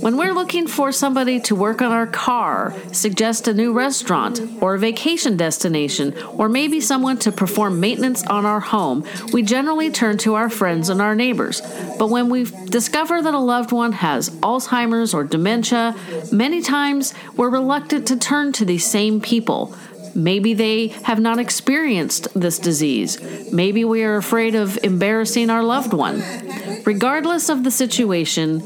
When we're looking for somebody to work on our car, suggest a new restaurant or a vacation destination, or maybe someone to perform maintenance on our home, we generally turn to our friends and our neighbors. But when we discover that a loved one has Alzheimer's or dementia, many times we're reluctant to turn to these same people. Maybe they have not experienced this disease. Maybe we are afraid of embarrassing our loved one. Regardless of the situation,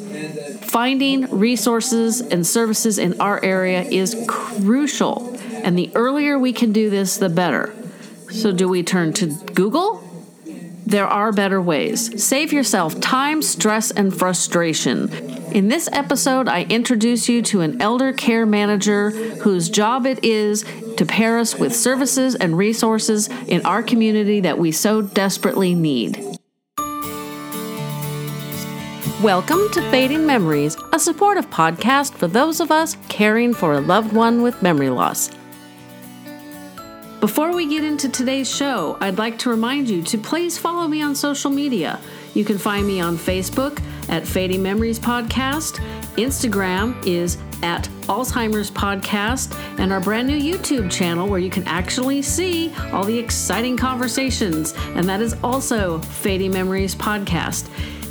finding resources and services in our area is crucial. And the earlier we can do this, the better. So, do we turn to Google? There are better ways. Save yourself time, stress, and frustration. In this episode, I introduce you to an elder care manager whose job it is to pair us with services and resources in our community that we so desperately need. Welcome to Fading Memories, a supportive podcast for those of us caring for a loved one with memory loss. Before we get into today's show, I'd like to remind you to please follow me on social media. You can find me on Facebook at Fading Memories Podcast. Instagram is at Alzheimer's Podcast, and our brand new YouTube channel where you can actually see all the exciting conversations, and that is also Fading Memories Podcast.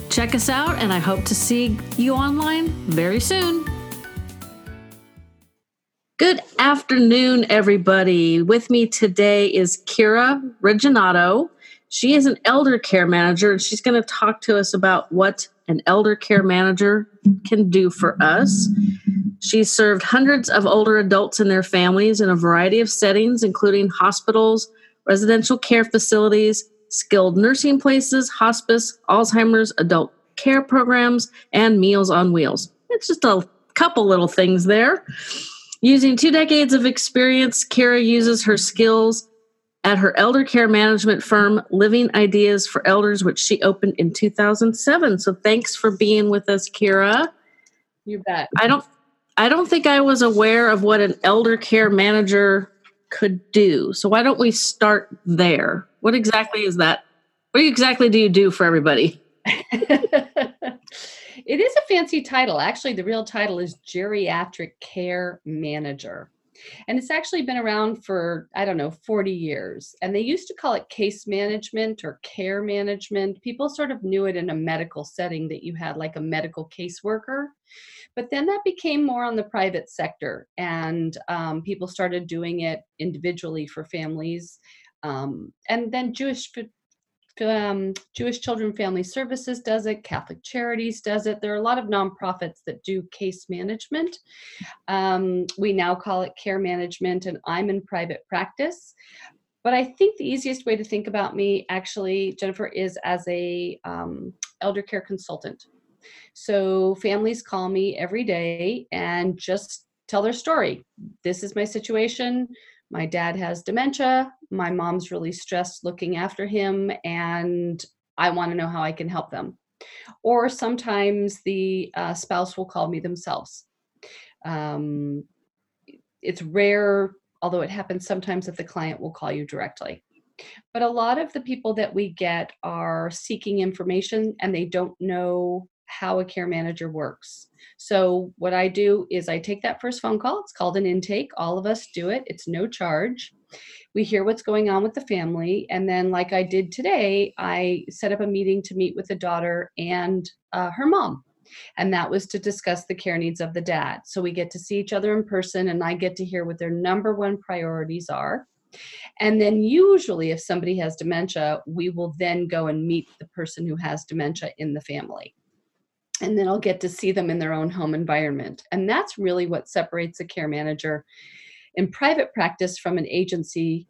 Check us out, and I hope to see you online very soon. Good afternoon, everybody. With me today is Kira Reginato. She is an elder care manager, and she's going to talk to us about what an elder care manager can do for us. She's served hundreds of older adults and their families in a variety of settings, including hospitals, residential care facilities, skilled nursing places, hospice, Alzheimer's, adult care programs, and Meals on Wheels. It's just a couple little things there. Using two decades of experience, Kira uses her skills at her elder care management firm, Living Ideas for Elders, which she opened in 2007. So thanks for being with us, Kira. You bet. I don't I don't think I was aware of what an elder care manager could do. So why don't we start there? What exactly is that? What exactly do you do for everybody? it is a fancy title. Actually, the real title is Geriatric Care Manager. And it's actually been around for, I don't know, 40 years. And they used to call it case management or care management. People sort of knew it in a medical setting that you had like a medical caseworker. But then that became more on the private sector, and um, people started doing it individually for families. Um, and then Jewish um, Jewish Children Family Services does it, Catholic Charities does it. There are a lot of nonprofits that do case management. Um, we now call it care management, and I'm in private practice. But I think the easiest way to think about me, actually, Jennifer, is as a um, elder care consultant. So families call me every day and just tell their story. This is my situation. My dad has dementia my mom's really stressed looking after him and I want to know how I can help them. Or sometimes the uh, spouse will call me themselves. Um, it's rare, although it happens sometimes that the client will call you directly. But a lot of the people that we get are seeking information and they don't know how a care manager works. So, what I do is I take that first phone call. It's called an intake. All of us do it, it's no charge we hear what's going on with the family and then like i did today i set up a meeting to meet with the daughter and uh, her mom and that was to discuss the care needs of the dad so we get to see each other in person and i get to hear what their number one priorities are and then usually if somebody has dementia we will then go and meet the person who has dementia in the family and then i'll get to see them in their own home environment and that's really what separates a care manager in private practice from an agency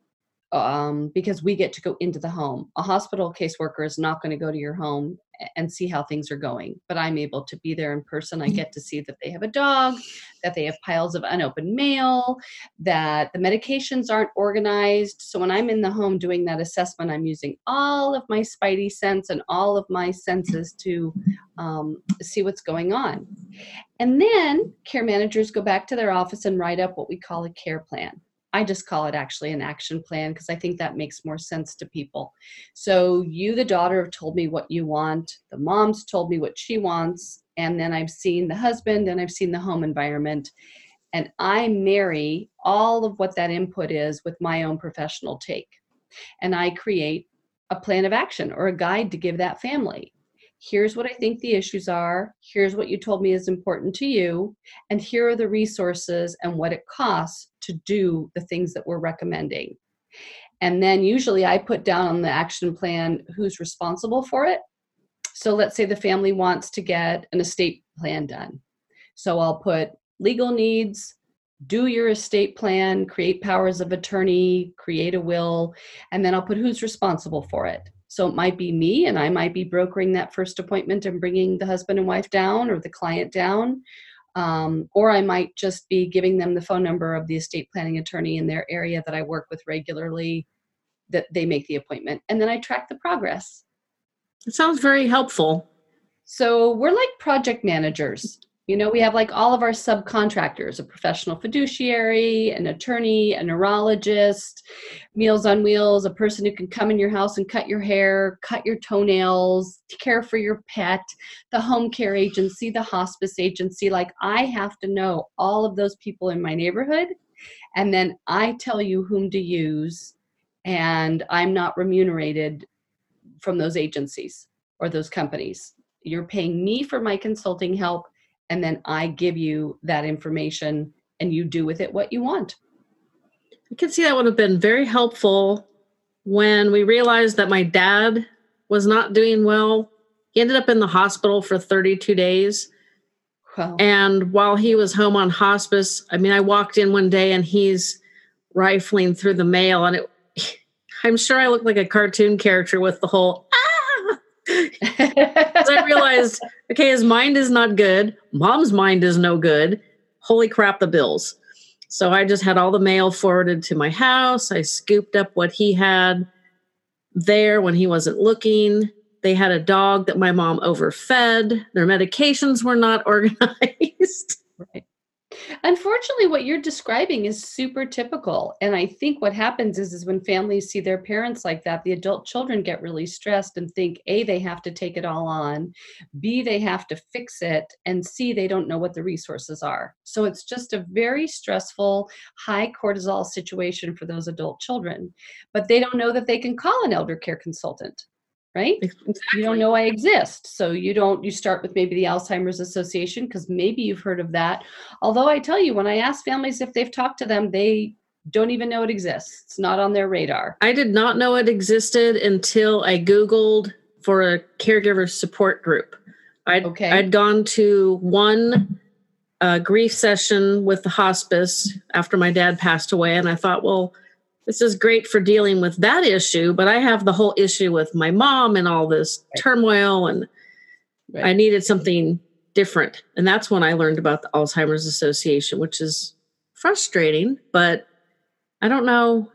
um, because we get to go into the home. A hospital caseworker is not going to go to your home and see how things are going, but I'm able to be there in person. I mm-hmm. get to see that they have a dog, that they have piles of unopened mail, that the medications aren't organized. So when I'm in the home doing that assessment, I'm using all of my spidey sense and all of my senses to um, see what's going on. And then care managers go back to their office and write up what we call a care plan. I just call it actually an action plan because I think that makes more sense to people. So, you, the daughter, have told me what you want, the mom's told me what she wants, and then I've seen the husband and I've seen the home environment. And I marry all of what that input is with my own professional take. And I create a plan of action or a guide to give that family here's what I think the issues are, here's what you told me is important to you, and here are the resources and what it costs to do the things that we're recommending. And then usually I put down on the action plan who's responsible for it. So let's say the family wants to get an estate plan done. So I'll put legal needs, do your estate plan, create powers of attorney, create a will, and then I'll put who's responsible for it. So it might be me, and I might be brokering that first appointment and bringing the husband and wife down or the client down. Um, or I might just be giving them the phone number of the estate planning attorney in their area that I work with regularly that they make the appointment. And then I track the progress. It sounds very helpful. So we're like project managers. You know, we have like all of our subcontractors a professional fiduciary, an attorney, a neurologist, Meals on Wheels, a person who can come in your house and cut your hair, cut your toenails, care for your pet, the home care agency, the hospice agency. Like, I have to know all of those people in my neighborhood. And then I tell you whom to use, and I'm not remunerated from those agencies or those companies. You're paying me for my consulting help and then I give you that information and you do with it what you want. I can see that would have been very helpful when we realized that my dad was not doing well. He ended up in the hospital for 32 days. Wow. And while he was home on hospice, I mean, I walked in one day and he's rifling through the mail, and it, I'm sure I looked like a cartoon character with the whole ah! I realized, okay, his mind is not good. Mom's mind is no good. Holy crap, the bills. So I just had all the mail forwarded to my house. I scooped up what he had there when he wasn't looking. They had a dog that my mom overfed. Their medications were not organized. Right. Unfortunately, what you're describing is super typical. And I think what happens is, is when families see their parents like that, the adult children get really stressed and think A, they have to take it all on, B, they have to fix it, and C, they don't know what the resources are. So it's just a very stressful, high cortisol situation for those adult children. But they don't know that they can call an elder care consultant right? Exactly. you don't know i exist. So you don't you start with maybe the alzheimer's association because maybe you've heard of that. Although i tell you when i ask families if they've talked to them they don't even know it exists. It's not on their radar. I did not know it existed until i googled for a caregiver support group. I'd, okay. I'd gone to one uh, grief session with the hospice after my dad passed away and i thought well this is great for dealing with that issue, but I have the whole issue with my mom and all this right. turmoil, and right. I needed something different. And that's when I learned about the Alzheimer's Association, which is frustrating, but I don't know.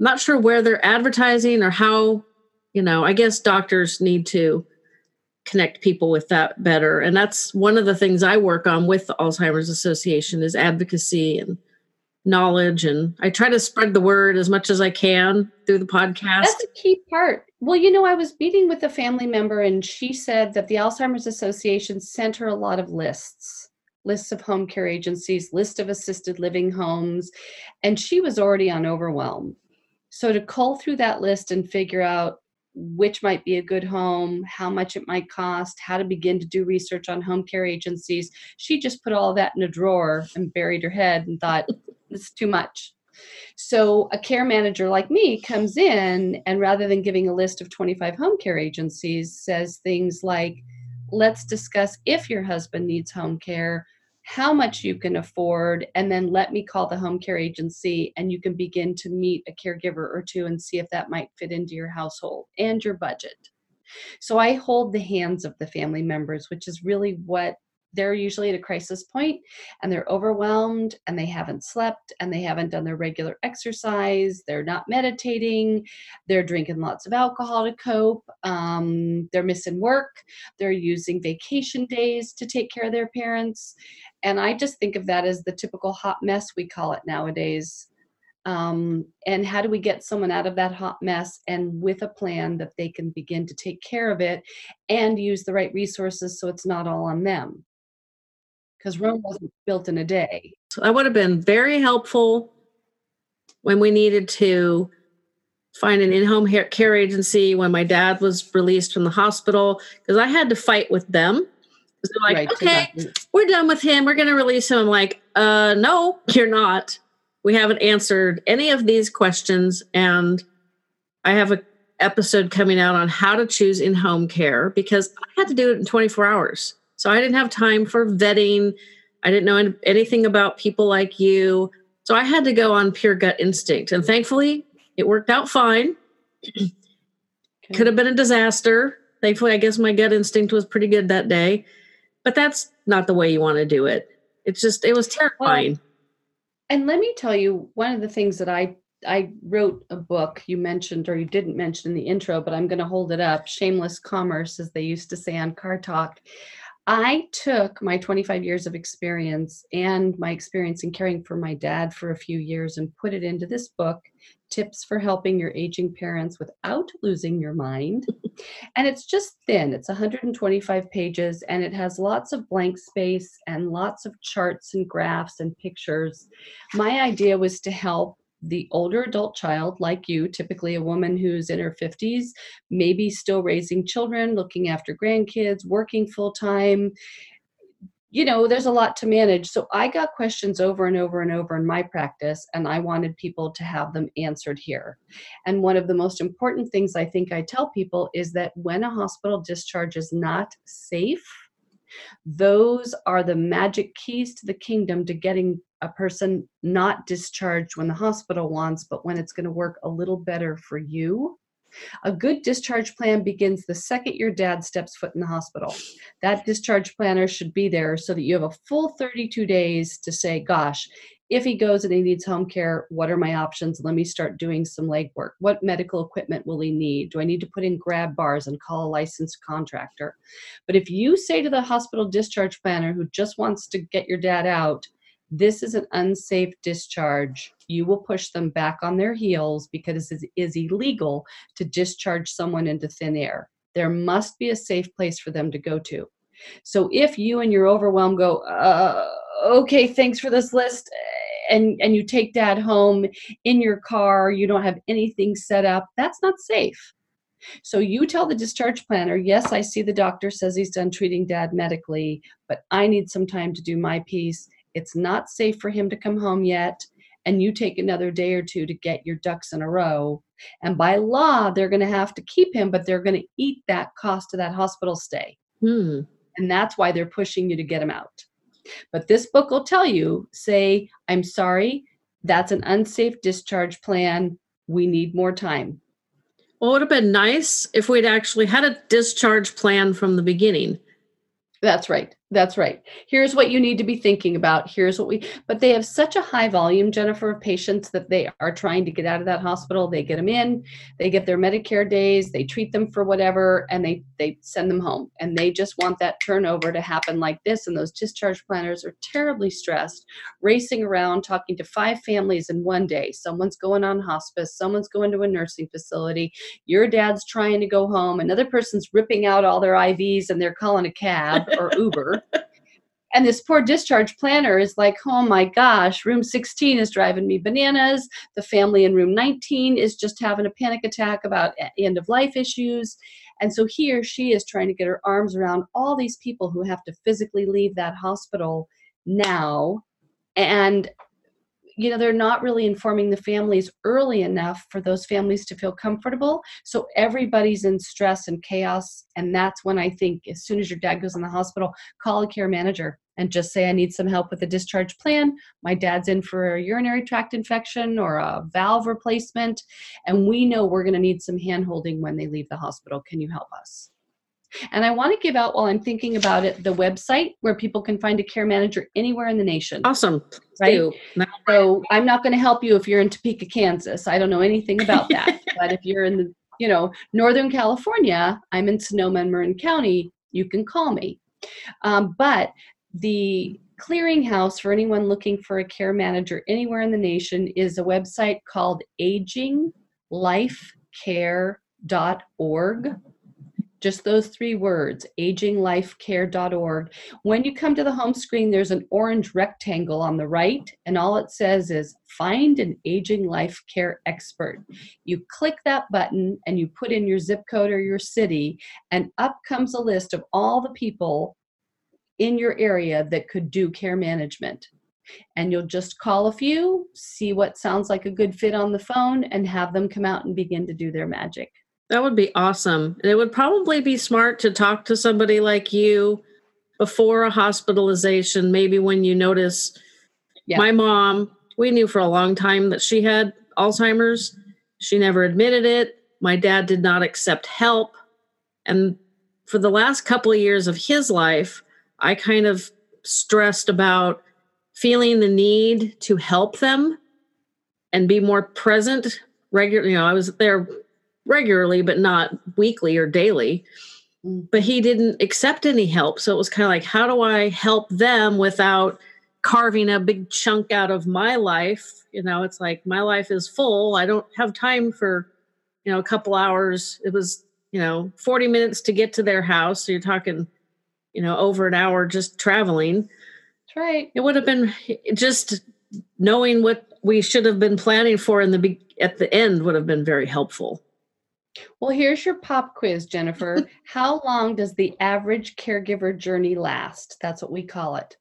I'm not sure where they're advertising or how, you know, I guess doctors need to connect people with that better. And that's one of the things I work on with the Alzheimer's Association is advocacy and knowledge and I try to spread the word as much as I can through the podcast. That's a key part. Well, you know, I was meeting with a family member and she said that the Alzheimer's Association sent her a lot of lists lists of home care agencies, list of assisted living homes, and she was already on overwhelm. So to cull through that list and figure out which might be a good home, how much it might cost, how to begin to do research on home care agencies. She just put all that in a drawer and buried her head and thought, it's too much. So a care manager like me comes in and rather than giving a list of 25 home care agencies, says things like, let's discuss if your husband needs home care how much you can afford, and then let me call the home care agency and you can begin to meet a caregiver or two and see if that might fit into your household and your budget. So I hold the hands of the family members, which is really what they're usually at a crisis point and they're overwhelmed and they haven't slept and they haven't done their regular exercise they're not meditating they're drinking lots of alcohol to cope um, they're missing work they're using vacation days to take care of their parents. And i just think of that as the typical hot mess we call it nowadays. Um, and how do we get someone out of that hot mess and with a plan that they can begin to take care of it and use the right resources so it's not all on them because rome wasn't built in a day. So that would have been very helpful when we needed to find an in-home care agency when my dad was released from the hospital because i had to fight with them. They're like right, okay exactly. we're done with him we're going to release him. I'm like uh no you're not. We haven't answered any of these questions and i have a episode coming out on how to choose in-home care because i had to do it in 24 hours so i didn't have time for vetting i didn't know anything about people like you so i had to go on pure gut instinct and thankfully it worked out fine okay. could have been a disaster thankfully i guess my gut instinct was pretty good that day but that's not the way you want to do it it's just it was terrifying well, and let me tell you, one of the things that I I wrote a book you mentioned or you didn't mention in the intro, but I'm going to hold it up. Shameless commerce, as they used to say on Car Talk. I took my 25 years of experience and my experience in caring for my dad for a few years and put it into this book tips for helping your aging parents without losing your mind. and it's just thin, it's 125 pages, and it has lots of blank space and lots of charts and graphs and pictures. My idea was to help the older adult child like you typically a woman who's in her 50s maybe still raising children looking after grandkids working full time you know, there's a lot to manage. So I got questions over and over and over in my practice, and I wanted people to have them answered here. And one of the most important things I think I tell people is that when a hospital discharge is not safe, those are the magic keys to the kingdom to getting a person not discharged when the hospital wants, but when it's going to work a little better for you a good discharge plan begins the second your dad steps foot in the hospital. That discharge planner should be there so that you have a full 32 days to say, gosh, if he goes and he needs home care, what are my options? Let me start doing some legwork. What medical equipment will he need? Do I need to put in grab bars and call a licensed contractor? But if you say to the hospital discharge planner who just wants to get your dad out, this is an unsafe discharge, you will push them back on their heels because it is illegal to discharge someone into thin air. There must be a safe place for them to go to. So if you and your overwhelm go, uh, okay, thanks for this list, and and you take dad home in your car, you don't have anything set up, that's not safe. So you tell the discharge planner, yes, I see the doctor says he's done treating dad medically, but I need some time to do my piece it's not safe for him to come home yet and you take another day or two to get your ducks in a row and by law they're going to have to keep him but they're going to eat that cost of that hospital stay hmm. and that's why they're pushing you to get him out but this book will tell you say i'm sorry that's an unsafe discharge plan. We need more time. Well it would have been nice if we'd actually had a discharge plan from the beginning. That's right that's right. Here's what you need to be thinking about. Here's what we, but they have such a high volume, Jennifer, of patients that they are trying to get out of that hospital. They get them in, they get their Medicare days, they treat them for whatever, and they they send them home. And they just want that turnover to happen like this. And those discharge planners are terribly stressed, racing around, talking to five families in one day. Someone's going on hospice, someone's going to a nursing facility, your dad's trying to go home, another person's ripping out all their IVs and they're calling a cab or Uber and this poor discharge planner is like, oh my gosh, room 16 is driving me bananas. The family in room 19 is just having a panic attack about end of life issues. And so he or she is trying to get her arms around all these people who have to physically leave that hospital now. And you know they're not really informing the families early enough for those families to feel comfortable. So everybody's in stress and chaos and that's when i think as soon as your dad goes in the hospital call a care manager and just say i need some help with a discharge plan. My dad's in for a urinary tract infection or a valve replacement and we know we're going to need some hand holding when they leave the hospital. Can you help us and I want to give out while I'm thinking about it the website where people can find a care manager anywhere in the nation. Awesome. Right. So I'm not going to help you if you're in Topeka, Kansas. I don't know anything about that. but if you're in the, you know, Northern California, I'm in Sonoma and Marin County, you can call me. Um, but the clearinghouse for anyone looking for a care manager anywhere in the nation is a website called aginglifecare.org just those three words aginglifecare.org when you come to the home screen there's an orange rectangle on the right and all it says is find an aging life care expert. You click that button and you put in your zip code or your city and up comes a list of all the people in your area that could do care management. And you'll just call a few see what sounds like a good fit on the phone and have them come out and begin to do their magic that would be awesome. And it would probably be smart to talk to somebody like you before a hospitalization, maybe when you notice yeah. my mom, we knew for a long time that she had Alzheimer's. She never admitted it. My dad did not accept help. And for the last couple of years of his life, I kind of stressed about feeling the need to help them and be more present regularly. You know, I was there regularly, but not weekly or daily. Mm. But he didn't accept any help. So it was kind of like, how do I help them without carving a big chunk out of my life? You know, it's like my life is full. I don't have time for, you know, a couple hours. It was, you know, 40 minutes to get to their house. So you're talking, you know, over an hour just traveling. That's right. It would have been just knowing what we should have been planning for in the at the end would have been very helpful. Well, here's your pop quiz, Jennifer. How long does the average caregiver journey last? That's what we call it.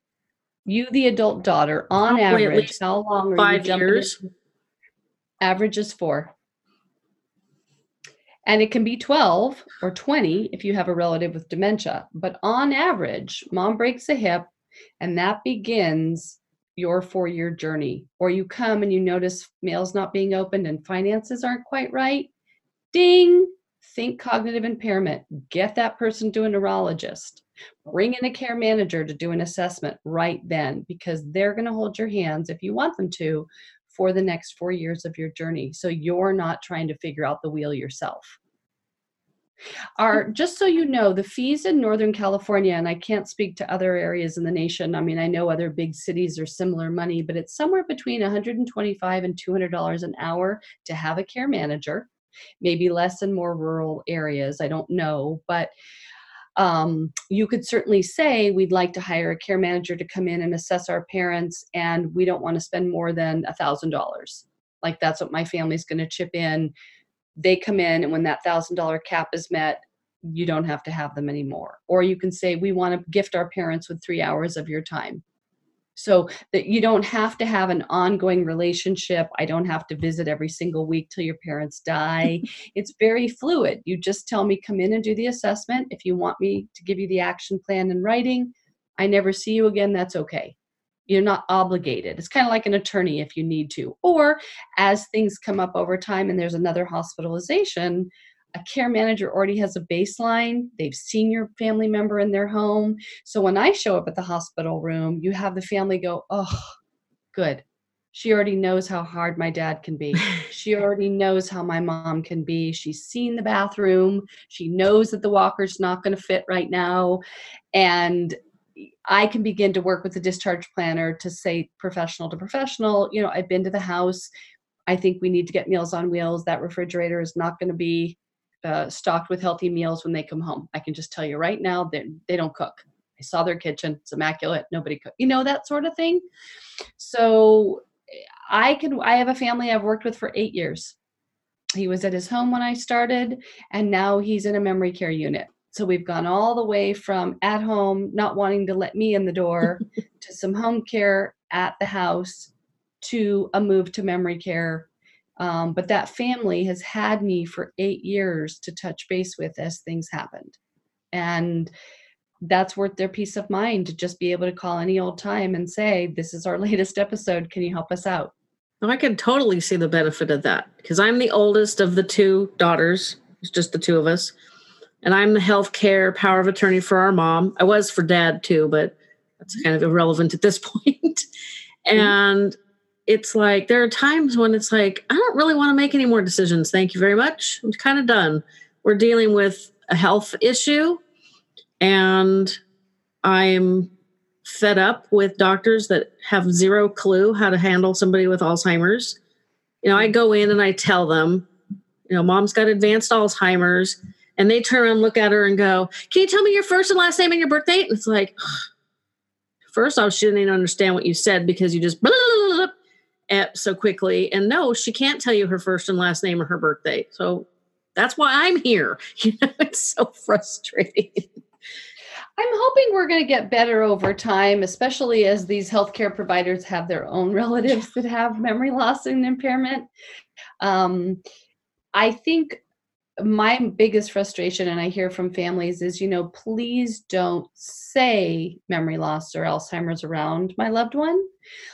You, the adult daughter, on average, how long are five years? Average is four. And it can be 12 or 20 if you have a relative with dementia. But on average, mom breaks a hip, and that begins your four year journey. Or you come and you notice mail's not being opened and finances aren't quite right Ding! Think cognitive impairment. Get that person to a neurologist. Bring in a care manager to do an assessment right then because they're going to hold your hands if you want them to for the next four years of your journey. So you're not trying to figure out the wheel yourself. Are hmm. just so you know, the fees in Northern California, and I can't speak to other areas in the nation. I mean, I know other big cities are similar money, but it's somewhere between 125 and 200 dollars an hour to have a care manager maybe less in more rural areas. I don't know, but um, you could certainly say we'd like to hire a care manager to come in and assess our parents, and we don't want to spend more than a thousand dollars. Like that's what my family's going to chip in. They come in, and when that thousand dollar cap is met, you don't have to have them anymore. Or you can say we want to gift our parents with three hours of your time so that you don't have to have an ongoing relationship. I don't have to visit every single week till your parents die. It's very fluid. You just tell me come in and do the assessment. If you want me to give you the action plan in writing i never see you again that's okay. You're not obligated. It's kind of like an attorney if you need to. Or as things come up over time and there's another hospitalization a care manager already has a baseline. They've seen your family member in their home. So when I show up at the hospital room, you have the family go, oh, good. She already knows how hard my dad can be. she already knows how my mom can be. She's seen the bathroom. She knows that the walker's not going to fit right now. And I can begin to work with the discharge planner to say professional to professional, you know, I've been to the house. I think we need to get Meals on Wheels. That refrigerator is not going to be uh, stocked with healthy meals when they come home. I can just tell you right now that they don't cook. I saw their kitchen; it's immaculate. Nobody cook. You know that sort of thing. So I can. I have a family I've worked with for eight years. He was at his home when I started, and now he's in a memory care unit. So we've gone all the way from at home, not wanting to let me in the door, to some home care at the house, to a move to memory care um, but that family has had me for eight years to touch base with as things happened. And that's worth their peace of mind to just be able to call any old time and say, This is our latest episode. Can you help us out? I can totally see the benefit of that because I'm the oldest of the two daughters. It's just the two of us. And I'm the health care power of attorney for our mom. I was for dad too, but that's kind of irrelevant at this point. Mm-hmm. It's like there are times when it's like i don't really want to make any more decisions thank you very much i'm kind of done we're dealing with a health issue and i'm fed up with doctors that have zero clue how to handle somebody with Alzheimer's. You know, I go in and I tell them, you know, mom's got advanced Alzheimer's. And they turn around, look at her, and go, Can you tell me your first and last name and your birth date? And it's like, first off, she didn't even understand what you said because you just blah, blah, blah, so quickly. And no, she can't tell you her first and last name or her birthday. So that's why I'm here. You know, it's so frustrating. I'm hoping we're going to get better over time, especially as these healthcare providers have their own relatives that have memory loss and impairment. Um, I think my biggest frustration, and I hear from families, is you know, please don't say memory loss or Alzheimer's around my loved one.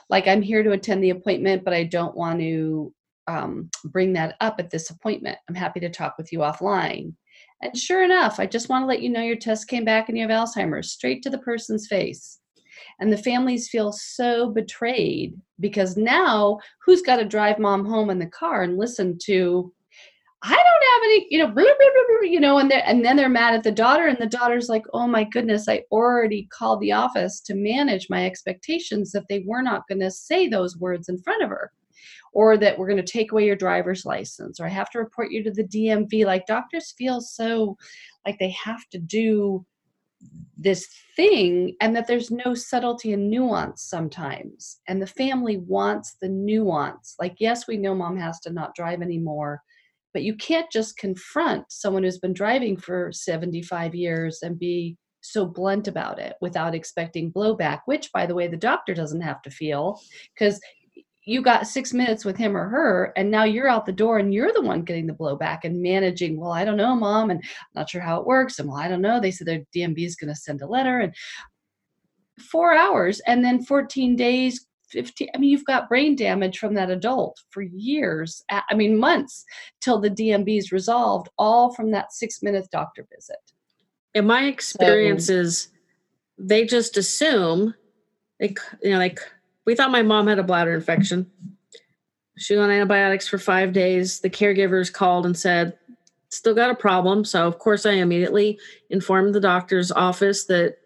Like, I'm here to attend the appointment, but I don't want to um, bring that up at this appointment. I'm happy to talk with you offline. And sure enough, I just want to let you know your test came back and you have Alzheimer's straight to the person's face. And the families feel so betrayed because now who's got to drive mom home in the car and listen to, I don't have any, you know, blah, blah, blah, you know, and, and then they're mad at the daughter, and the daughter's like, oh my goodness, I already called the office to manage my expectations that they were not going to say those words in front of her or that we're going to take away your driver's license or I have to report you to the DMV. Like doctors feel so like they have to do this thing and that there's no subtlety and nuance sometimes. And the family wants the nuance. Like, yes, we know mom has to not drive anymore, but you can't just confront someone who's been driving for 75 years and be so blunt about it without expecting blowback, which, by the way, the doctor doesn't have to feel because you got six minutes with him or her and now you're out the door and you're the one getting the blowback and managing well i don't know mom and i'm not sure how it works and well i don't know they said their DMV is going to send a letter and four hours and then 14 days 15 i mean you've got brain damage from that adult for years i mean months till the dmv is resolved all from that six minute doctor visit in my experiences so, they just assume they you know like we thought my mom had a bladder infection. She was on antibiotics for five days. The caregivers called and said, still got a problem. So, of course, I immediately informed the doctor's office that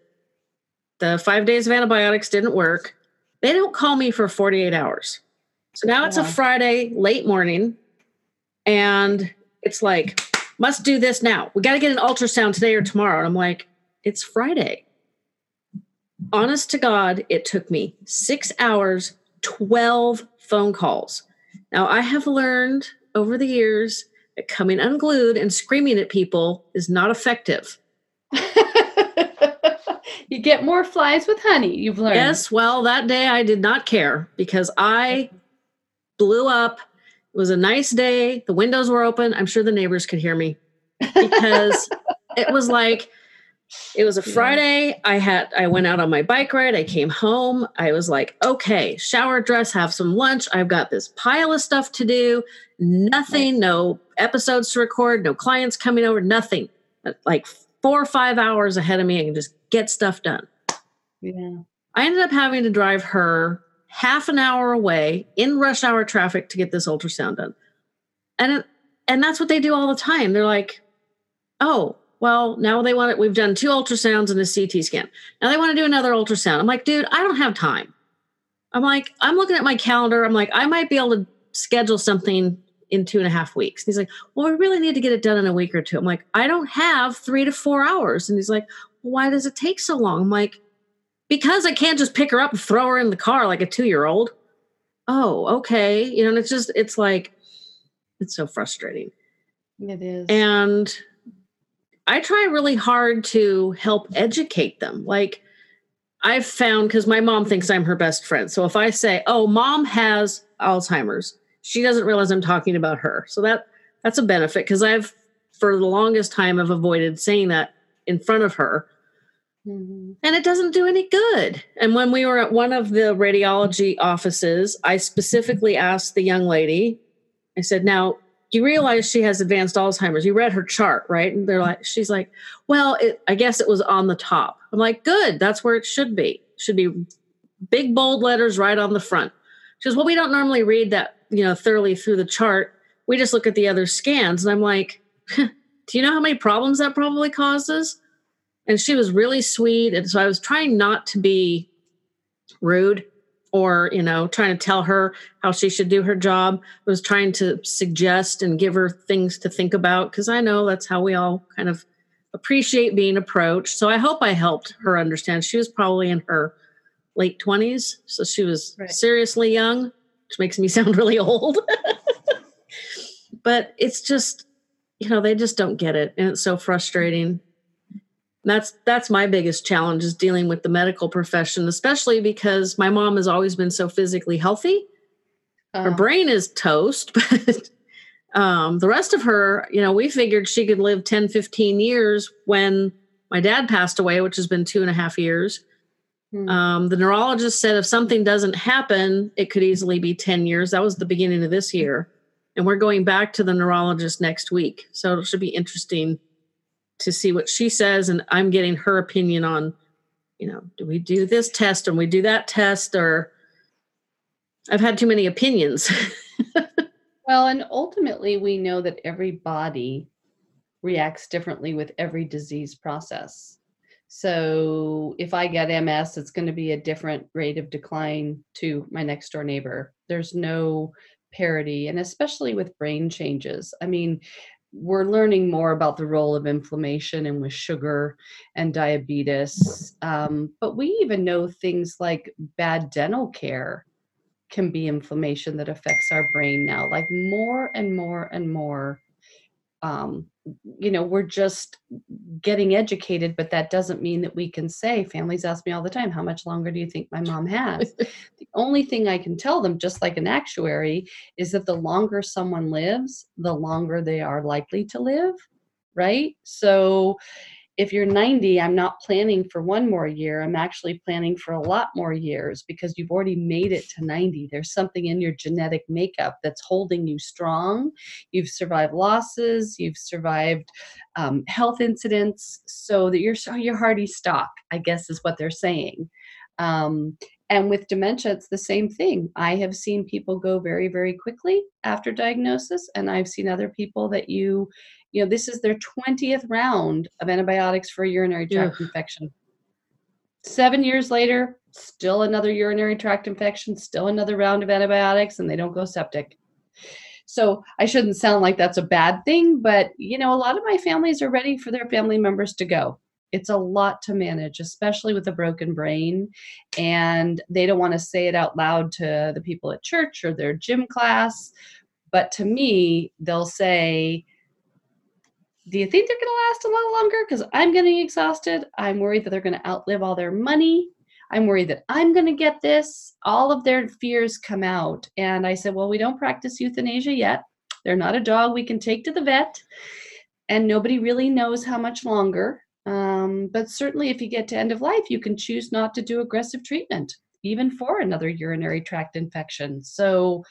the five days of antibiotics didn't work. They don't call me for 48 hours. So now it's a Friday, late morning, and it's like, must do this now. We got to get an ultrasound today or tomorrow. And I'm like, it's Friday honest to God, it took me six hours, 12 phone calls. Now, I have learned over the years that coming unglued and screaming at people is not effective. you get more flies with honey, you've learned. Yes, well, that day I did not care because I blew up. It was a nice day. The windows were open. I'm sure the neighbors could hear me because it was like, it was a Friday. I had I went out on my bike ride. I came home. I was like, okay, shower, dress, have some lunch. I've got this pile of stuff to do. Nothing, no episodes to record, no clients coming over, nothing. Like four or five hours ahead of me, can just get stuff done. Yeah. I ended up having to drive her half an hour away in rush hour traffic to get this ultrasound done. And it, and that's what they do all the time. They're like, "Oh, well, now they want it. We've done two ultrasounds and a CT scan. Now they want to do another ultrasound. I'm like, dude, I don't have time. I'm like, I'm looking at my calendar. I'm like, I might be able to schedule something in two and a half weeks. he's like, well, we really need to get it done in a week or two. I'm like, I don't have three to four hours. And he's like, well, why does it take so long? I'm like, because I can't just pick her up and throw her in the car like a two year old. Oh, okay. You know, and it's just, it's like, it's so frustrating. It is. And I try really hard to help educate them. Like I've found because my mom thinks I'm her best friend. So if I say, "Oh, mom has Alzheimer's," she doesn't realize I'm talking about her. So that that's a benefit because I've for the longest time I've avoided saying that in front of her. Mm-hmm. And it doesn't do any good. And when we were at one of the radiology offices, I specifically asked the young lady, I said, Now, you realize she has advanced Alzheimer's. You read her chart, right? And they're like, she's like, well, it, I guess it was on the top. I'm like, good. That's where it should be. Should be big bold letters right on the front. She goes, well, we don't normally read that, you know, thoroughly through the chart. We just look at the other scans. And I'm like, do you know how many problems that probably causes? and she was really sweet. And so I was trying not to be rude or, you know, trying to tell her how she should do her job. I was trying to suggest and give her things to think about because I know that's how we all kind of appreciate being approached. So I hope I helped her understand. She was probably in her late 20s. So she was right. seriously young, which makes me sound really old. but it's just, you know, they just don't get it. And it's so frustrating that's that's my biggest challenge is dealing with the medical profession especially because my mom has always been so physically healthy her uh-huh. brain is toast but um, the rest of her you know we figured she could live 10 15 years when my dad passed away which has been two and a half years hmm. um, the neurologist said if something doesn't happen it could easily be 10 years. That was the beginning of this year. And we're going back to the neurologist next week. So it should be interesting to see what she says and i'm getting her opinion on you know do we do this test and we do that test or i've had too many opinions. Well and ultimately we know that every body reacts differently with every disease process so if i get ms it's going to be a different rate of decline to my next door neighbor there's no parity and especially with brain changes i mean we're learning more about the role of inflammation and with sugar and diabetes. Um, but we even know things like bad dental care can be inflammation that affects our brain now, like more and more and more um, you know we're just getting educated but that doesn't mean that we can say families ask me all the time how much longer do you think my mom has? The only thing i can tell them just like an actuary is that the longer someone lives the longer they are likely to live right? So if you're 90, I'm not planning for one more year. I'm actually planning for a lot more years because you've already made it to 90. There's something in your genetic makeup that's holding you strong. You've survived losses, you've survived um, health incidents, so that you're you're hardy stock. I guess is what they're saying. Um, and with dementia, it's the same thing. I have seen people go very, very quickly after diagnosis, and I've seen other people that you you know, this is their 20th round of antibiotics for a urinary tract Ugh. infection. Seven years later, still another urinary tract infection, still another round of antibiotics, and they don't go septic. So I shouldn't sound like that's a bad thing, but you know, a lot of my families are ready for their family members to go. It's a lot to manage, especially with a broken brain. And they don't want to say it out loud to the people at church or their gym class. But to me, they'll say, do you think they're going to last a lot longer? Because I'm getting exhausted. I'm worried that they're going to outlive all their money. I'm worried that I'm going to get this. All of their fears come out. And I said, Well, we don't practice euthanasia yet. They're not a dog we can take to the vet. And nobody really knows how much longer. Um, but certainly, if you get to end of life, you can choose not to do aggressive treatment, even for another urinary tract infection. So,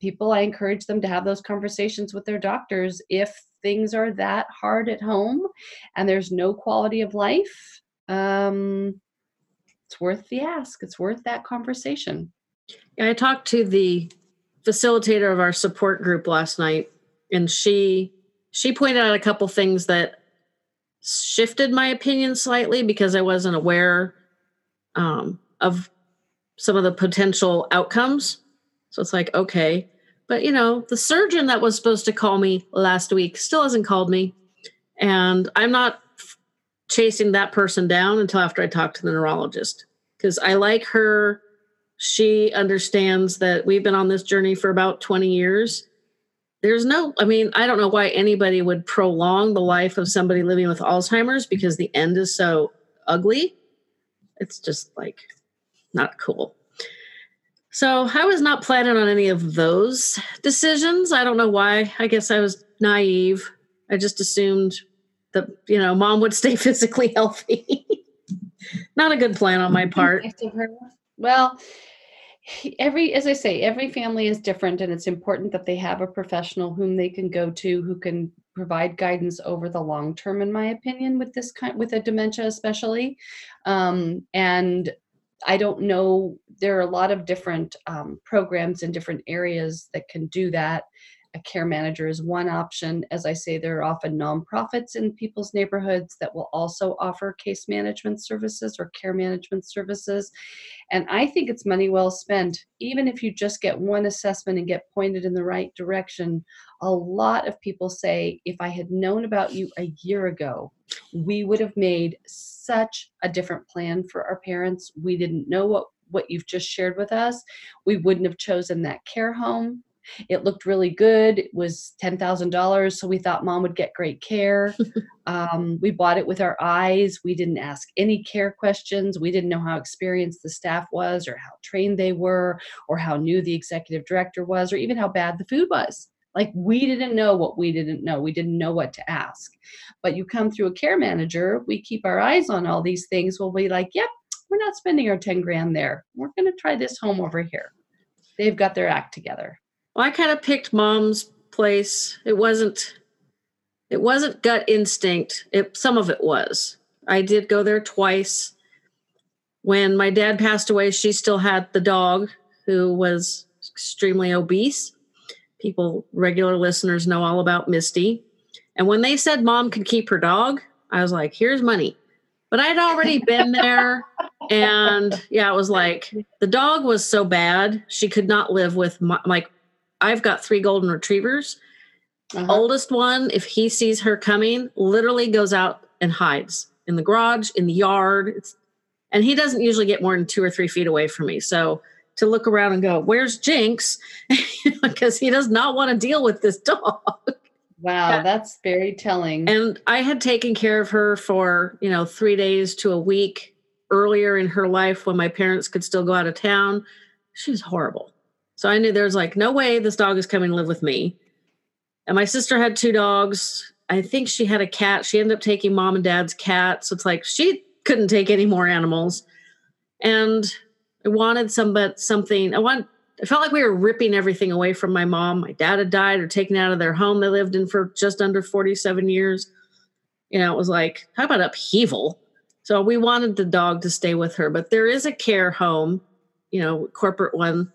people, I encourage them to have those conversations with their doctors if things are that hard at home and there's no quality of life, um, it's worth the ask. It's worth that conversation. Yeah, I talked to the facilitator of our support group last night, and she she pointed out a couple things that shifted my opinion slightly because I wasn't aware um, of some of the potential outcomes. So it's like, okay, but you know, the surgeon that was supposed to call me last week still hasn't called me. And I'm not chasing that person down until after I talk to the neurologist because I like her. She understands that we've been on this journey for about 20 years. There's no, I mean, I don't know why anybody would prolong the life of somebody living with Alzheimer's because the end is so ugly. It's just like not cool. So I was not planning on any of those decisions. I don't know why. I guess I was naive. I just assumed that, you know, mom would stay physically healthy. not a good plan on my part. Well, every as i say every family is different and it's important that they have a professional whom they can go to who can provide guidance over the long term in my opinion with this kind with a dementia especially um, and I don't know. There are a lot of different um, programs in different areas that can do that. A care manager is one option. As I say, there are often nonprofits in people's neighborhoods that will also offer case management services or care management services. And I think it's money well spent. Even if you just get one assessment and get pointed in the right direction, a lot of people say, if I had known about you a year ago, we would have made such a different plan for our parents. We didn't know what what you've just shared with us, we wouldn't have chosen that care home. It looked really good. It was $10,000, so we thought mom would get great care. um, we bought it with our eyes. We didn't ask any care questions. We didn't know how experienced the staff was, or how trained they were, or how new the executive director was, or even how bad the food was. Like we didn't know what we didn't know. We didn't know what to ask. But you come through a care manager, we keep our eyes on all these things. We'll be like, yep, we're not spending our 10 grand there. We're going to try this home over here. They've got their act together. Well, I kind of picked mom's place. It wasn't it wasn't gut instinct. It some of it was. I did go there twice. When my dad passed away, she still had the dog who was extremely obese. People, regular listeners know all about Misty. And when they said mom could keep her dog, I was like, here's money. But I'd already been there. And yeah, it was like the dog was so bad. She could not live with my, like, I've got three golden retrievers. Uh-huh. Oldest one, if he sees her coming, literally goes out and hides in the garage, in the yard. It's, and he doesn't usually get more than two or three feet away from me. So to look around and go, Where's Jinx? because he does not want to deal with this dog. Wow, that's very telling. And I had taken care of her for, you know, three days to a week earlier in her life when my parents could still go out of town. She was horrible. So I knew there was like, no way this dog is coming to live with me. And my sister had two dogs. I think she had a cat. She ended up taking mom and dad's cat. So it's like she couldn't take any more animals. And I wanted some but something. I want I felt like we were ripping everything away from my mom. My dad had died or taken out of their home they lived in for just under 47 years. You know, it was like, how about upheaval? So we wanted the dog to stay with her, but there is a care home, you know, corporate one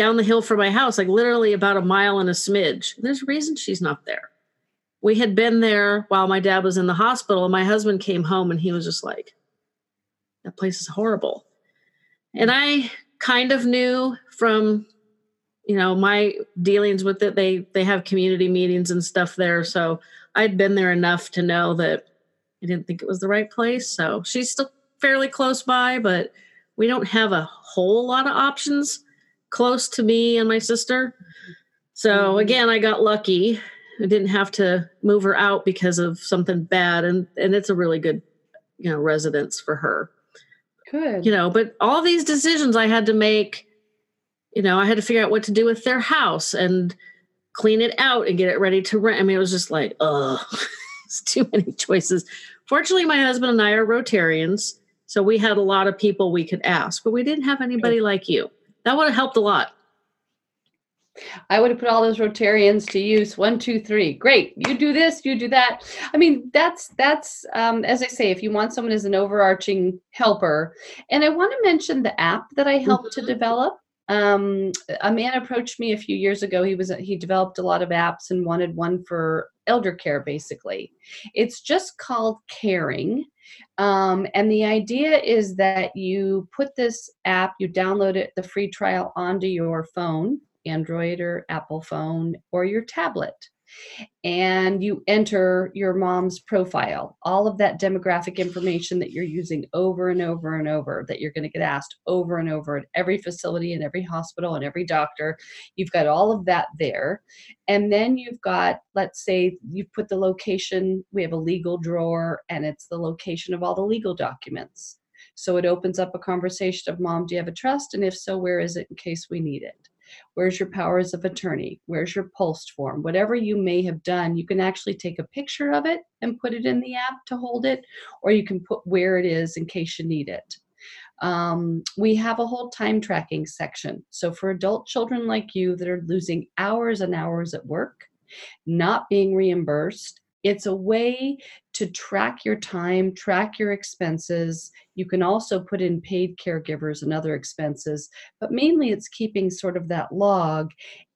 down the hill from my house, like literally about a mile and a smidge. There's a reason she's not there. We had been there while my dad was in the hospital, and my husband came home and he was just like, that place is horrible. And I kind of knew from you know my dealings with it they they have community meetings and stuff there so i'd been there enough to know that i didn't think it was the right place so she's still fairly close by but we don't have a whole lot of options close to me and my sister so mm-hmm. again i got lucky i didn't have to move her out because of something bad and and it's a really good you know residence for her Good. You know, but all these decisions I had to make, you know, I had to figure out what to do with their house and clean it out and get it ready to rent. I mean, it was just like, oh, it's too many choices. Fortunately, my husband and I are Rotarians. So we had a lot of people we could ask, but we didn't have anybody like you. That would have helped a lot. I would have put all those Rotarians to use. One, two, three. Great. You do this, you do that. I mean, that's that's um, as I say, if you want someone as an overarching helper. And I want to mention the app that I helped mm-hmm. to develop. Um, a man approached me a few years ago. He was he developed a lot of apps and wanted one for elder care. Basically, it's just called Caring. Um, and the idea is that you put this app, you download it, the free trial onto your phone, Android or Apple phone or your tablet. And you enter your mom's profile, all of that demographic information that you're using over and over and over, that you're going to get asked over and over at every facility and every hospital and every doctor. You've got all of that there. And then you've got, let's say, you've put the location, we have a legal drawer, and it's the location of all the legal documents. So it opens up a conversation of, Mom, do you have a trust? And if so, where is it in case we need it? Where's your powers of attorney? Where's your POLST form? Whatever you may have done, you can actually take a picture of it and put it in the app to hold it, or you can put where it is in case you need it. Um, we have a whole time tracking section. So for adult children like you that are losing hours and hours at work, not being reimbursed, it's a way to track your time, track your expenses. You can also put in paid caregivers and other expenses, but mainly it's keeping sort of that log.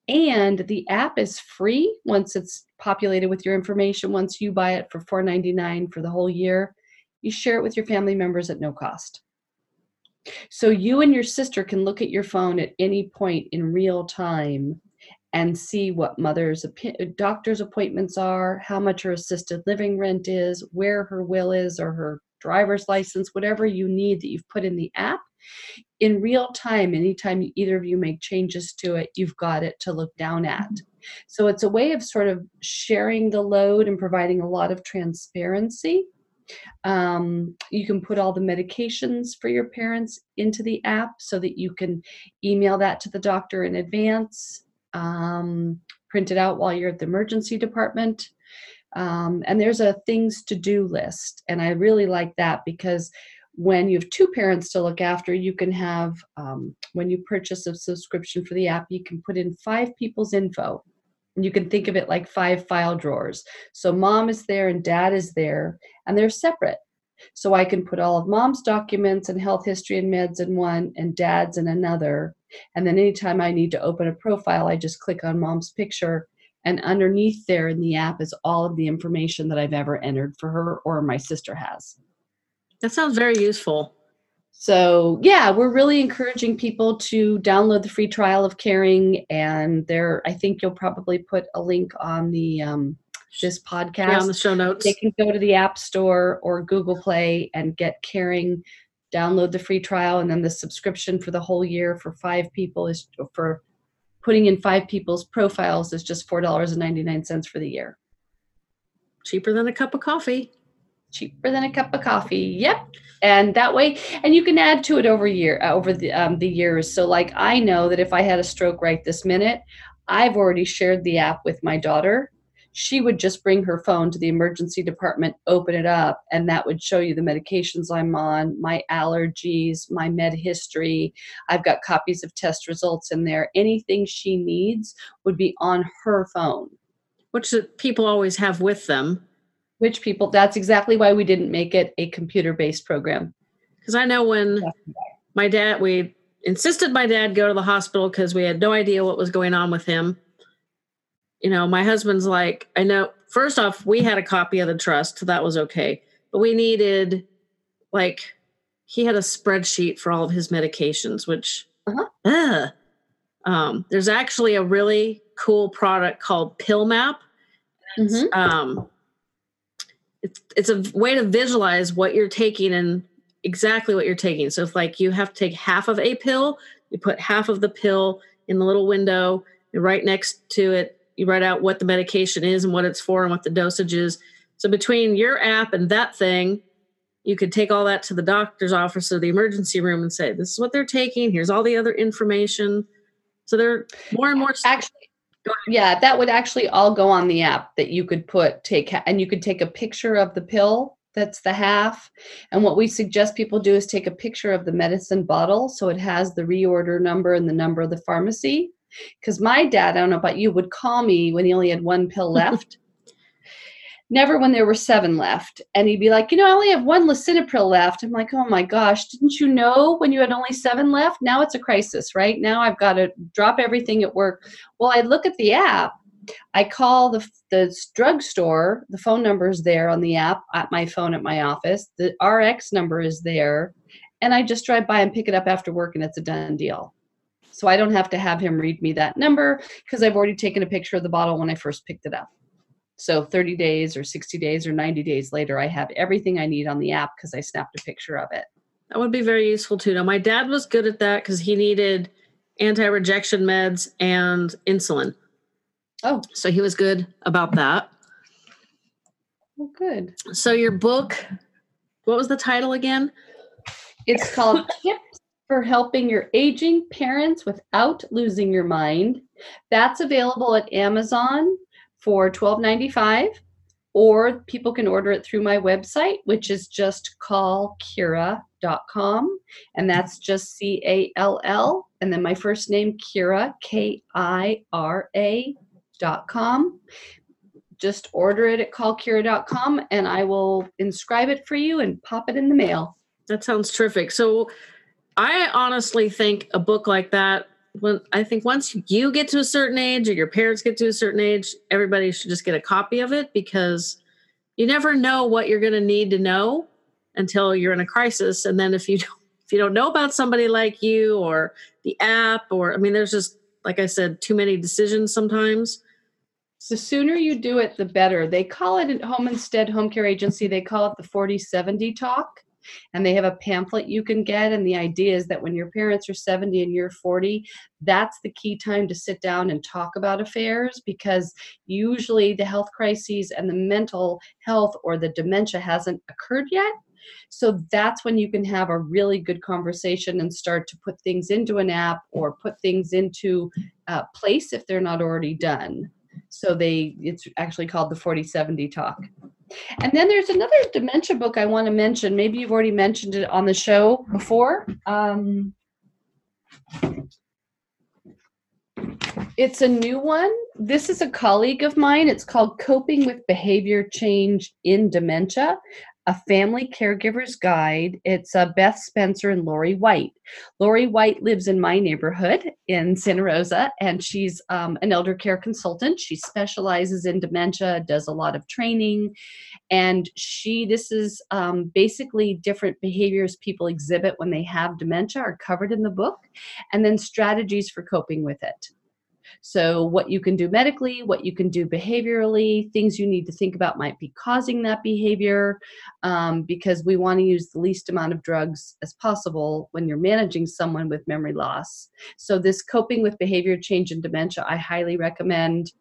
And the app is free once it's populated with your information. Once you buy it for $4.99 for the whole year, you share it with your family members at no cost. So you and your sister can look at your phone at any point in real time and see what mother's doctor's appointments are, how much her assisted living rent is, where her will is or her driver's license, whatever you need that you've put in the app. In real time, anytime either of you make changes to it, you've got it to look down at. So it's a way of sort of sharing the load and providing a lot of transparency. Um, you can put all the medications for your parents into the app so that you can email that to the doctor in advance, um, print it out while you're at the emergency department. Um, and there's a things to do list. And I really like that because when you have two parents to look after, you can have, um, when you purchase a subscription for the app, you can put in five people's info. And you can think of it like five file drawers. So mom is there and dad is there, and they're separate. So I can put all of mom's documents and health history and meds in one and dad's in another. And then anytime I need to open a profile, I just click on mom's picture. And underneath there in the app is all of the information that I've ever entered for her or my sister has. That sounds very useful. So, yeah, we're really encouraging people to download the free trial of Caring. And there, I think you'll probably put a link on the um, this podcast yeah, on the show notes. They can go to the App Store or Google Play and get Caring. Download the free trial, and then the subscription for the whole year for five people is for putting in five people's profiles is just four dollars and ninety nine cents for the year. Cheaper than a cup of coffee cheaper than a cup of coffee. Yep. And that way, and you can add to it over year uh, over the um, the years. So, like I know that if I had a stroke right this minute, I've already shared the app with my daughter. She would just bring her phone to the emergency department, open it up, and that would show you the medications I'm on, my allergies, my med history. I've got copies of test results in there. Anything she needs would be on her phone. Which people always have with them which people that's exactly why we didn't make it a computer based program because i know when my dad we insisted my dad go to the hospital because we had no idea what was going on with him you know my husband's like i know first off we had a copy of the trust so that was okay but we needed like he had a spreadsheet for all of his medications which uh-huh. uh, um, there's actually a really cool product called pill map mm-hmm. um, it's it's a way to visualize what you're taking and exactly what you're taking. So if like you have to take half of a pill, you put half of the pill in the little window, and right next to it, you write out what the medication is and what it's for and what the dosage is. So between your app and that thing, you could take all that to the doctor's office or the emergency room and say, "This is what they're taking. Here's all the other information." So they're more and more actually yeah that would actually all go on the app that you could put take and you could take a picture of the pill that's the half and what we suggest people do is take a picture of the medicine bottle so it has the reorder number and the number of the pharmacy because my dad i don't know about you would call me when he only had one pill left never when there were seven left. And he'd be like, you know, I only have one lisinopril left. I'm like, oh my gosh, didn't you know when you had only seven left? Now it's a crisis, right? Now I've got to drop everything at work. Well, I look at the app. I call the the drugstore. The phone number is there on the app at my phone at my office. The RX number is there, and I just drive by and pick it up after work, and it's a done deal. So I don't have to have him read me that number because I've already taken a picture of the bottle when I first picked it up. So 30 days or 60 days or 90 days later, I have everything I need on the app because I snapped a picture of it. That would be very useful too. Now, my dad was good at that because he needed anti rejection meds and insulin. Oh. So he was good about that. Well, good. So, your book, what was the title again? It's called Tips for Helping Your Aging Parents Without Losing Your Mind. That's available at Amazon for $12.95 or people can order it through my website which is just callkira.com and that's just c-a-l-l and then my first name kira k-i-r-a dot com. Just order it at callkira.com and i will inscribe it for you and pop it in the mail. That sounds terrific. So i honestly think a book like that when I think once you get to a certain age or your parents get to a certain age, everybody should just get a copy of it because you never know what you're going to need to know until you're in a crisis. And then if you don't, if you don't know about somebody like you or the app, or I mean, there's just like I said, too many decisions sometimes. The sooner you do it, the better. They call it at Home Instead Home Care Agency. They call it the 4070 talk and they have a pamphlet you can get and the idea is that when your parents are 70 and you're 40 that's the key time to sit down and talk about affairs because usually the health crises and the mental health or the dementia hasn't occurred yet. So that's when you can have a really good conversation and start to put things into an app or put things into uh, place if they're not already done so they it's actually called the 4070 talk and then there's another dementia book I want to mention. Maybe you've already mentioned it on the show before. Um, it's a new one. This is a colleague of mine. It's called Coping with Behavior Change in Dementia a family caregiver's guide. It's uh, Beth Spencer and Laurie White. Laurie White lives in my neighborhood in Santa Rosa, and she's um, an elder care consultant. She specializes in dementia, does a lot of training, and she. This is um, basically different behaviors people exhibit when they have dementia are covered in the book, and then strategies for coping with it. So, what you can do medically, what you can do behaviorally, things you need to think about might be causing that behavior, um, because we want to use the least amount of drugs as possible when you're managing someone with memory loss. So, this coping with behavior change and dementia, I highly recommend.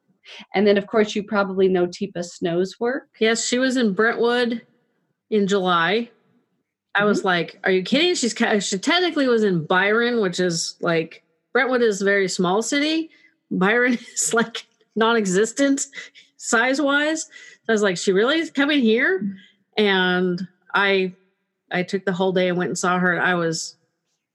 And then, of course, you probably know Teepa Snow's work. Yes, she was in Brentwood in July. I mm-hmm. was like, "Are you kidding?" She's she technically was in Byron, which is like Brentwood is a very small city, Byron is like non-existent size wise. So I was like, she really is coming here? And I I took the whole day and went and saw her. I was,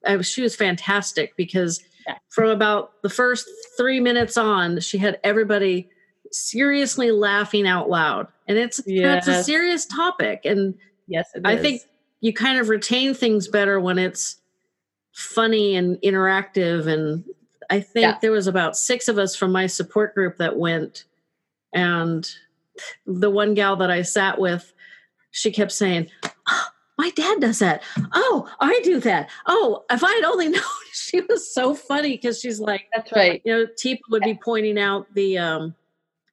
I was she was fantastic because from about the first three minutes on, she had everybody seriously laughing out loud. And it's yes. it's a serious topic. And yes, I think you kind of retain things better when it's funny and interactive and I think yeah. there was about six of us from my support group that went, and the one gal that I sat with, she kept saying, oh, "My dad does that. Oh, I do that. Oh, if I had only known." She was so funny because she's like, "That's right." You know, Teepa would be pointing out the um,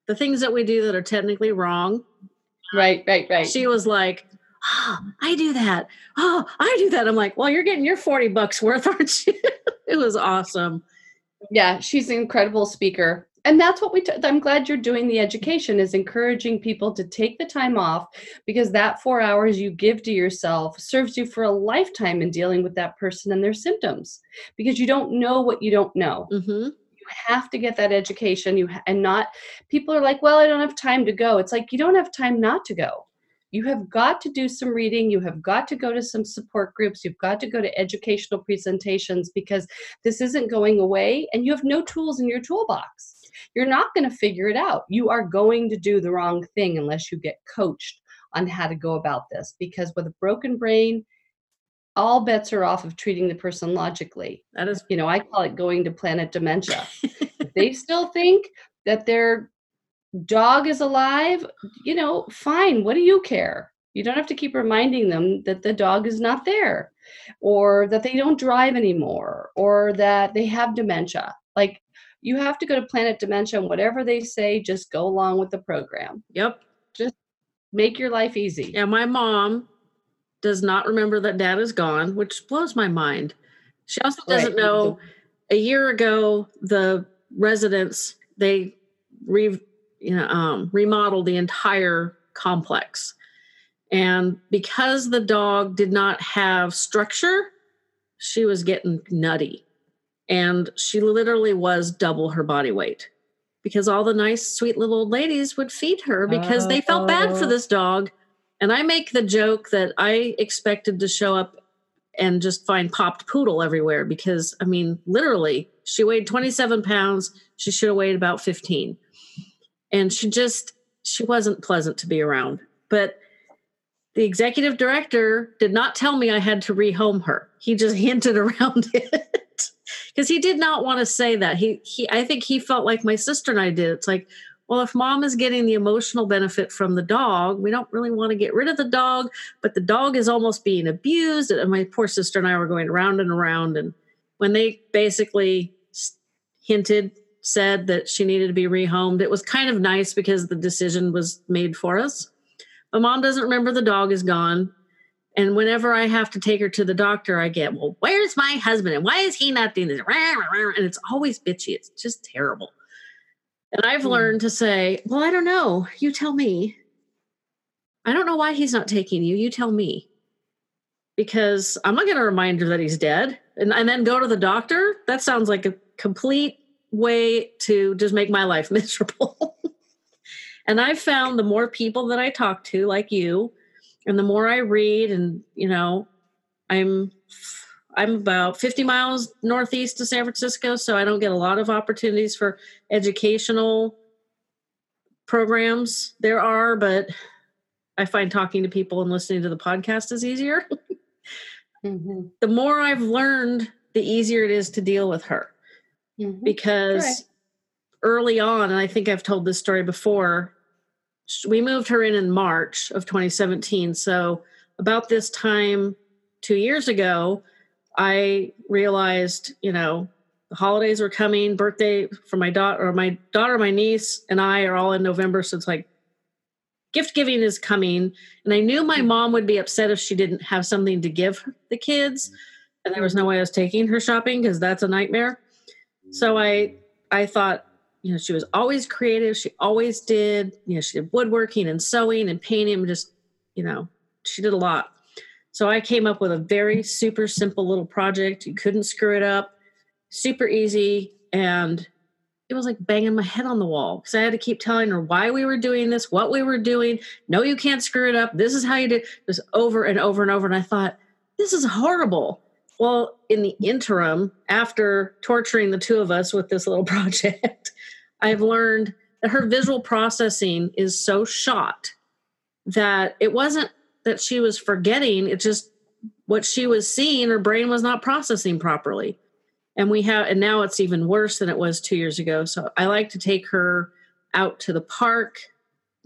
the things that we do that are technically wrong. Right, right, right. She was like, oh, I do that. Oh, I do that. I'm like, well, you're getting your 40 bucks worth, aren't you? it was awesome. Yeah, she's an incredible speaker. And that's what we, t- I'm glad you're doing the education is encouraging people to take the time off because that four hours you give to yourself serves you for a lifetime in dealing with that person and their symptoms because you don't know what you don't know. Mm-hmm. You have to get that education. You ha- and not people are like, well, I don't have time to go. It's like you don't have time not to go you have got to do some reading. You have got to go to some support groups. You've got to go to educational presentations because this isn't going away and you have no tools in your toolbox. You're not going to figure it out. You are going to do the wrong thing unless you get coached on how to go about this because with a broken brain all bets are off of treating the person logically. That is you know i call it going to planet dementia. They still think that they're dog is alive, you know, fine. What do you care? You don't have to keep reminding them that the dog is not there or that they don't drive anymore or that they have dementia. Like you have to go to Planet Dementia and whatever they say, just go along with the program. Yep. Just make your life easy. Yeah, my mom does not remember that dad is gone, which blows my mind. She also doesn't right. know a year ago the residents they re you know, um, remodel the entire complex. And because the dog did not have structure, she was getting nutty. And she literally was double her body weight because all the nice, sweet little old ladies would feed her because they felt bad for oh. this dog. And I make the joke that I expected to show up and just find popped poodle everywhere because, I mean, literally, she weighed 27 pounds. She should have weighed about 15 and she just she wasn't pleasant to be around but the executive director did not tell me i had to rehome her he just hinted around it because he did not want to say that. He he I think he felt like my sister and I did. It's like, well, if mom is getting the emotional benefit from the dog, we don't really want to get rid of the dog, but the dog is almost being abused. And my poor sister and I were going around and around. And when they basically hinted, said that she needed to be rehomed, it was kind of nice because the decision was made for us. But mom doesn't remember the dog is gone. And whenever I have to take her to the doctor, I get, well, where's my husband? And why is he not doing this? And it's always bitchy. It's just terrible. And I've mm. learned to say, well, I don't know. You tell me. I don't know why he's not taking you. You tell me. Because I'm not going to remind her that he's dead and, and then go to the doctor. That sounds like a complete way to just make my life miserable. and I've found the more people that I talk to, like you, and the more I read, and you know, I'm I'm about 50 miles northeast of San Francisco, so I don't get a lot of opportunities for educational programs. There are, but I find talking to people and listening to the podcast is easier. mm-hmm. The more I've learned, the easier it is to deal with her. Mm-hmm. Because right. early on, and I think I've told this story before, we moved her in in March of 2017. So about this time two years ago, I realized, you know, the holidays were coming, birthday for my daughter, or my daughter, my niece, and I are all in November. So it's like gift giving is coming. And I knew my mom would be upset if she didn't have something to give the kids. And there was no way I was taking her shopping because that's a nightmare. So I I thought, you know, she was always creative. She always did, you know, she did woodworking and sewing and painting and just, you know, she did a lot. So I came up with a very super simple little project. You couldn't screw it up, super easy. And it was like banging my head on the wall because I had to keep telling her why we were doing this, what we were doing. No, you can't screw it up. This is how you do this over and over and over. And I thought, this is horrible. Well, in the interim, after torturing the two of us with this little project, I've learned that her visual processing is so shot that it wasn't that she was forgetting. It's just what she was seeing, her brain was not processing properly. And we have, and now it's even worse than it was two years ago. So I like to take her out to the park.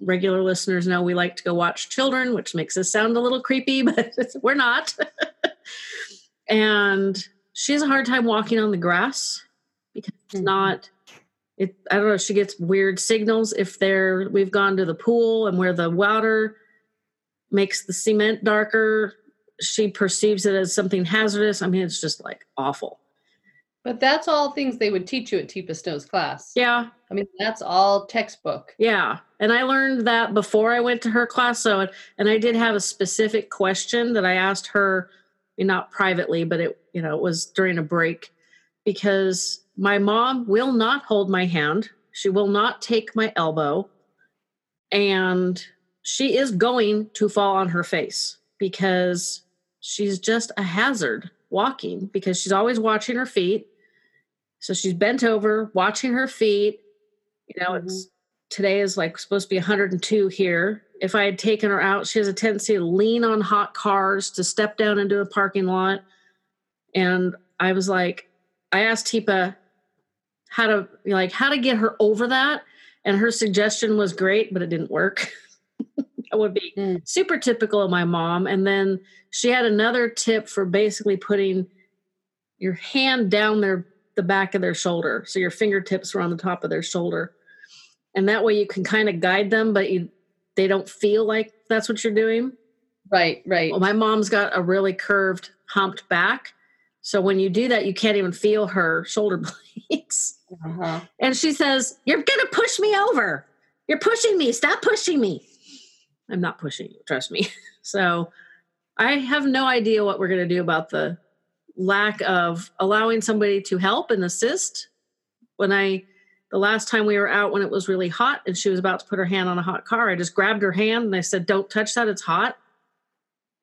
Regular listeners know we like to go watch children, which makes us sound a little creepy, but we're not. and she has a hard time walking on the grass because it's mm-hmm. not it i don't know she gets weird signals if they're we've gone to the pool and where the water makes the cement darker. She perceives it as something hazardous. I mean, it's just like awful. But that's all things they would teach you at Teepa Snow's class. Yeah. I mean, that's all textbook. Yeah. And I learned that before I went to her class. So, and I did have a specific question that I asked her, not privately, but it, you know, it was during a break because my mom will not hold my hand. She will not take my elbow. And she is going to fall on her face because she's just a hazard walking because she's always watching her feet. So she's bent over, watching her feet. You know, mm-hmm. it's today is like supposed to be 102 here. If I had taken her out, she has a tendency to lean on hot cars, to step down into the parking lot. And I was like, I asked Teepa how to like how to get her over that. And her suggestion was great, but it didn't work. that would be mm. super typical of my mom. And then she had another tip for basically putting your hand down their the back of their shoulder. So your fingertips are on the top of their shoulder. And that way you can kind of guide them, but you they don't feel like that's what you're doing. Right, right. Well, my mom's got a really curved, humped back. So when you do that, you can't even feel her shoulder blades. Uh-huh. And she says, You're going to push me over. You're pushing me. Stop pushing me. I'm not pushing you, trust me. So I have no idea what we're going to do about the lack of allowing somebody to help and assist. When I, the last time we were out when it was really hot and she was about to put her hand on a hot car, I just grabbed her hand and I said, Don't touch that, it's hot.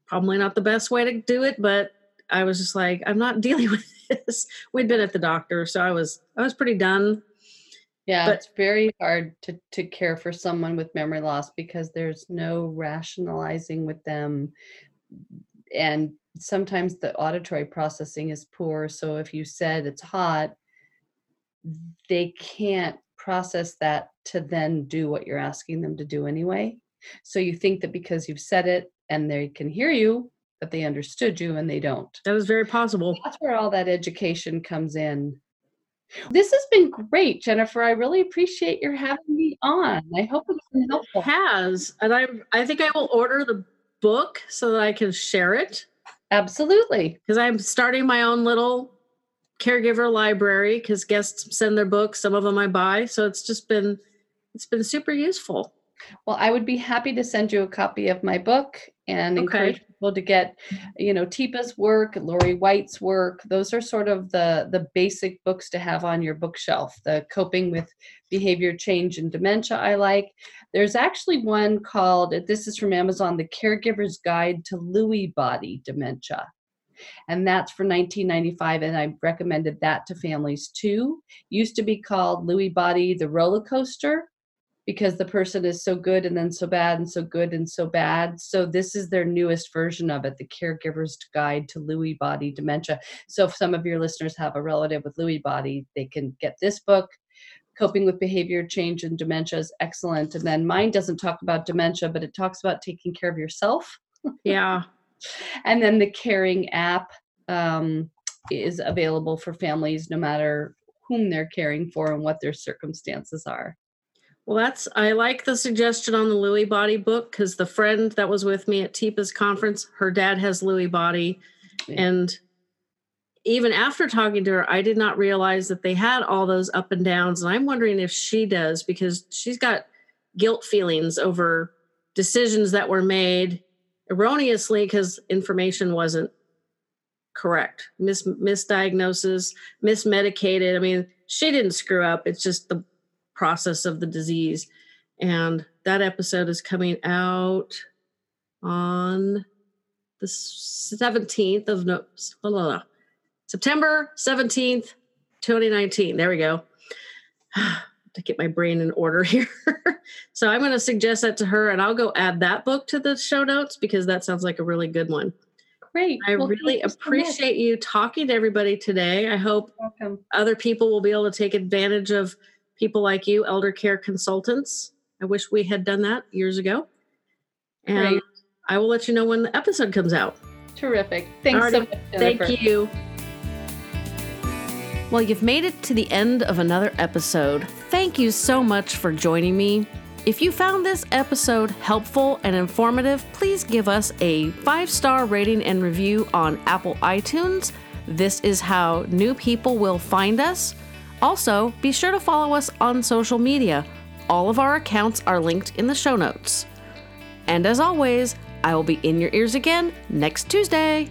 Probably not the best way to do it, but I was just like, I'm not dealing with this. We'd been at the doctor, so I was I was pretty done yeah, but, it's very hard to to care for someone with memory loss because there's no rationalizing with them and sometimes the auditory processing is poor. So if you said it's hot, they can't process that to then do what you're asking them to do anyway. So you think that because you've said it and they can hear you, that they understood you and they don't. That is very possible. That's where all that education comes in. This has been great, Jennifer. I really appreciate your having me on. I hope it's been helpful. It has, and I I think I will order the book so that I can share it. Absolutely. Because I'm starting my own little caregiver library because guests send their books. Some of them I buy. So it's just been it's been super useful. Well, I would be happy to send you a copy of my book and okay. encourage people to get, you know, Teepa's work, Laurie White's work. Those are sort of the the basic books to have on your bookshelf. The coping with behavior change and dementia I like. There's actually one called this is from Amazon, The Caregiver's Guide to Lewy Body Dementia. And that's for 1995, and I recommended that to families too. Used to be called Lewy Body the Roller Coaster because the person is so good and then so bad and so good and so bad. So this is their newest version of it, the Caregiver's Guide to Lewy Body Dementia. So if some of your listeners have a relative with Lewy body, they can get this book. Coping with behavior change and dementia is excellent. And then mine doesn't talk about dementia, but it talks about taking care of yourself. Yeah. And then the Caring app um, is available for families no matter whom they're caring for and what their circumstances are. Well, that's I like the suggestion on the Lewy body book because the friend that was with me at Teepa's conference, her dad has Lewy body, yeah. and even after talking to her, I did not realize that they had all those up and downs, and I'm wondering if she does because she's got guilt feelings over decisions that were made erroneously because information wasn't correct, mis misdiagnosis, mismedicated. I mean, she didn't screw up. It's just the process of the disease. And that episode is coming out on the 17th of no, blah, blah, blah. September 17th, 2019. There we go. to get my brain in order here. so I'm going to suggest that to her and I'll go add that book to the show notes because that sounds like a really good one. Great. I well, really appreciate so you talking to everybody today. I hope other people will be able to take advantage of people like you, elder care consultants. I wish we had done that years ago. And Great. I will let you know when the episode comes out. Terrific. Thanks Alrighty. so much. Jennifer. Thank you. Well, you've made it to the end of another episode. Thank you so much for joining me. If you found this episode helpful and informative, please give us a five star rating and review on Apple iTunes. This is how new people will find us. Also, be sure to follow us on social media. All of our accounts are linked in the show notes. And as always, I will be in your ears again next Tuesday.